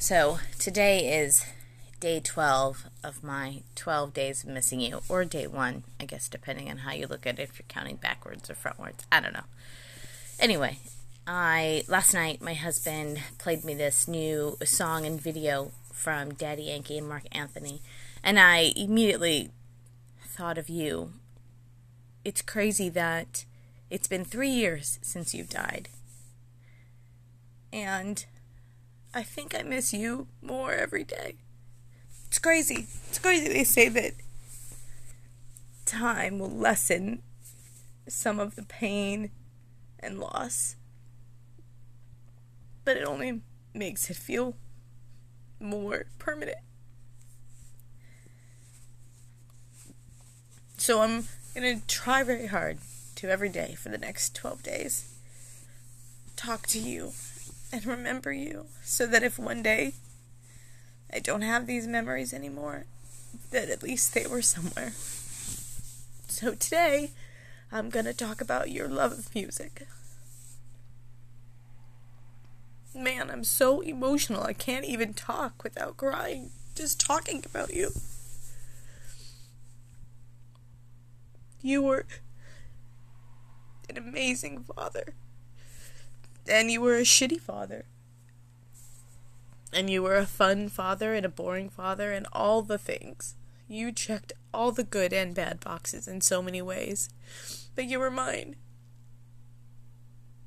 So today is day 12 of my 12 days of missing you, or day one, I guess, depending on how you look at it, if you're counting backwards or frontwards. I don't know. Anyway, I last night my husband played me this new song and video from Daddy Yankee and Marc Anthony, and I immediately thought of you. It's crazy that it's been three years since you died. And I think I miss you more every day. It's crazy. It's crazy they say that time will lessen some of the pain and loss. But it only makes it feel more permanent. So I'm going to try very hard to every day for the next 12 days talk to you and remember you so that if one day I don't have these memories anymore, that at least they were somewhere. So today, I'm going to talk about your love of music. Man, I'm so emotional. I can't even talk without crying just talking about you. You were an amazing father. And you were a shitty father. And you were a fun father and a boring father and all the things. You checked all the good and bad boxes in so many ways. But you were mine.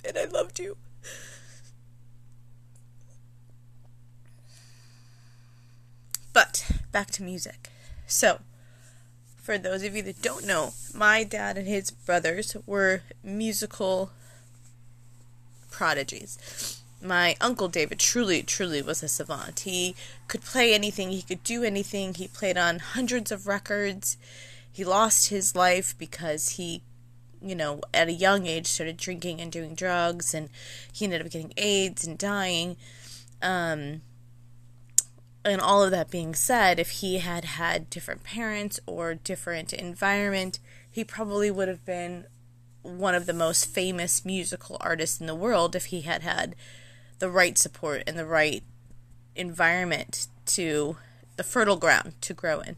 And I loved you. But back to music. So, for those of you that don't know, my dad and his brothers were musical prodigies. My uncle David truly, truly was a savant. He could play anything, he could do anything. He played on hundreds of records. He lost his life because he, you know, at a young age started drinking and doing drugs, and he ended up getting AIDS and dying. Um, and all of that being said, if he had had different parents or different environment, he probably would have been one of the most famous musical artists in the world if he had had the right support and the right environment to the fertile ground to grow in.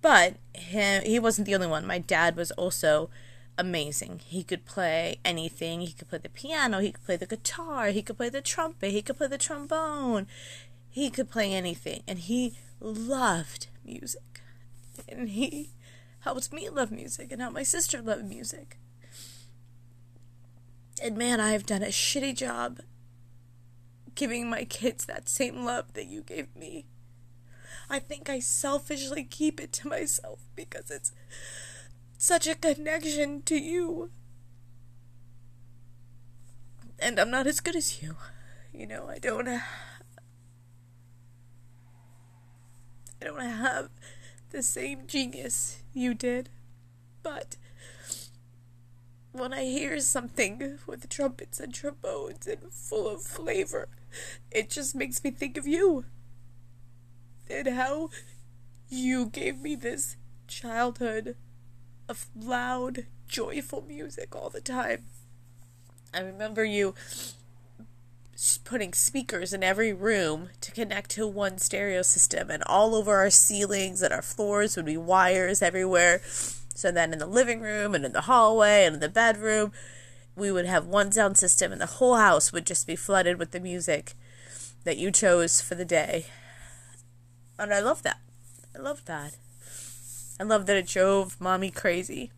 But him, he wasn't the only one. My dad was also amazing. He could play anything. He could play the piano, he could play the guitar, he could play the trumpet, he could play the trombone. He could play anything and he loved music. And he helped me love music and helped my sister love music. And man, I've done a shitty job giving my kids that same love that you gave me. I think I selfishly keep it to myself because it's such a connection to you. And I'm not as good as you. You know, I don't I don't have the same genius you did. But when I hear something with trumpets and trombones and full of flavor, it just makes me think of you. And how you gave me this childhood of loud, joyful music all the time. I remember you putting speakers in every room to connect to one stereo system, and all over our ceilings and our floors would be wires everywhere. So then in the living room and in the hallway and in the bedroom, we would have one sound system and the whole house would just be flooded with the music that you chose for the day. And I love that. I love that. I love that it drove mommy crazy.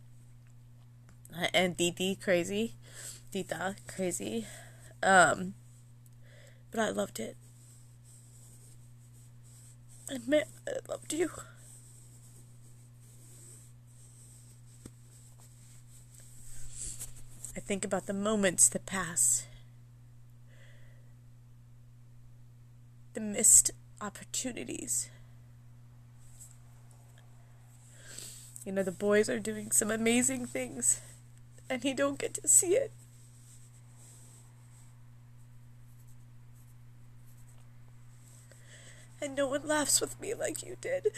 And Didi crazy. Dita crazy. Um but I loved it. And man, I loved you. I think about the moments that pass, the missed opportunities. You know, the boys are doing some amazing things, and he don't get to see it. And no one laughs with me like you did.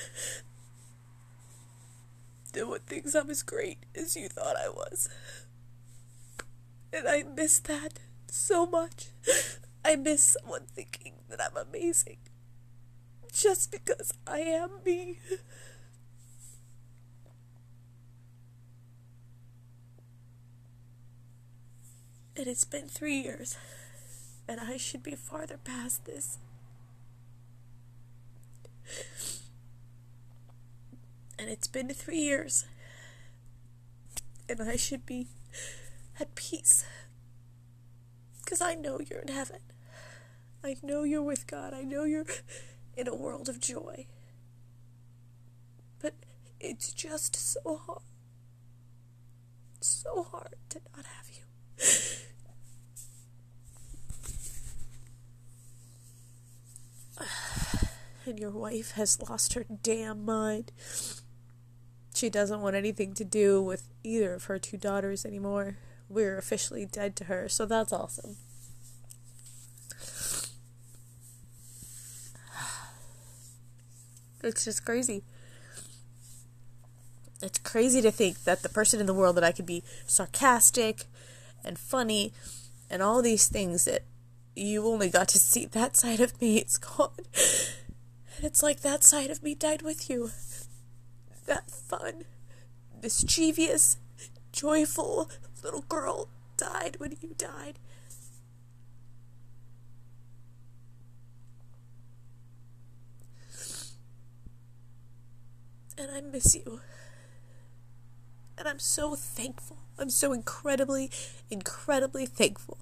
No one thinks I'm as great as you thought I was. And I miss that so much. I miss someone thinking that I'm amazing. just because I am me. And it's been three years, and I should be farther past this. And it's been three years, and I should be at peace. Because I know you're in heaven. I know you're with God. I know you're in a world of joy. But it's just so hard. So hard to not have you. And your wife has lost her damn mind. She doesn't want anything to do with either of her two daughters anymore. We're officially dead to her, so that's awesome. It's just crazy. It's crazy to think that the person in the world that I could be sarcastic and funny and all these things that you only got to see that side of me, it's gone. And it's like that side of me died with you. That fun, mischievous, joyful little girl died when you died. and I miss you. And I'm so thankful. I'm so incredibly, incredibly thankful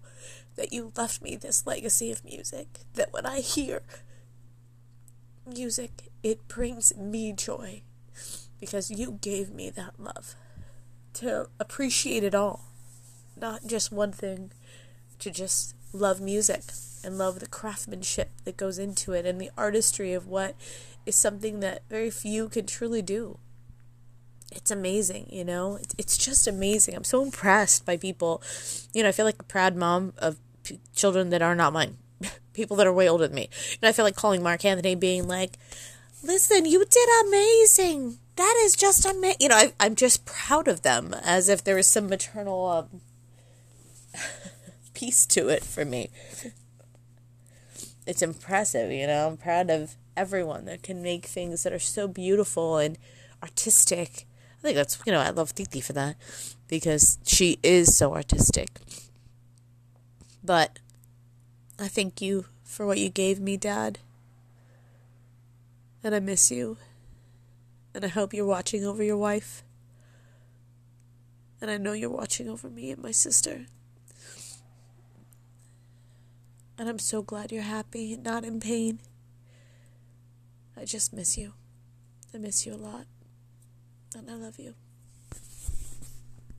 that you left me this legacy of music. That when I hear music, it brings me joy because you gave me that love to appreciate it all, not just one thing, to just love music and love the craftsmanship that goes into it and the artistry of what is something that very few can truly do. It's amazing, you know? It's just amazing. I'm so impressed by people. You know, I feel like a proud mom of p- children that are not mine, people that are way older than me. And I feel like calling Marc Anthony being like, listen, you did amazing. That is just amazing. You know, I, I'm just proud of them as if there was some maternal um, piece to it for me. It's impressive, you know? I'm proud of everyone that can make things that are so beautiful and artistic. I think that's, you know, I love Titi for that because she is so artistic. But I thank you for what you gave me, Dad. And I miss you. And I hope you're watching over your wife. And I know you're watching over me and my sister. And I'm so glad you're happy and not in pain. I just miss you. I miss you a lot. And I love you.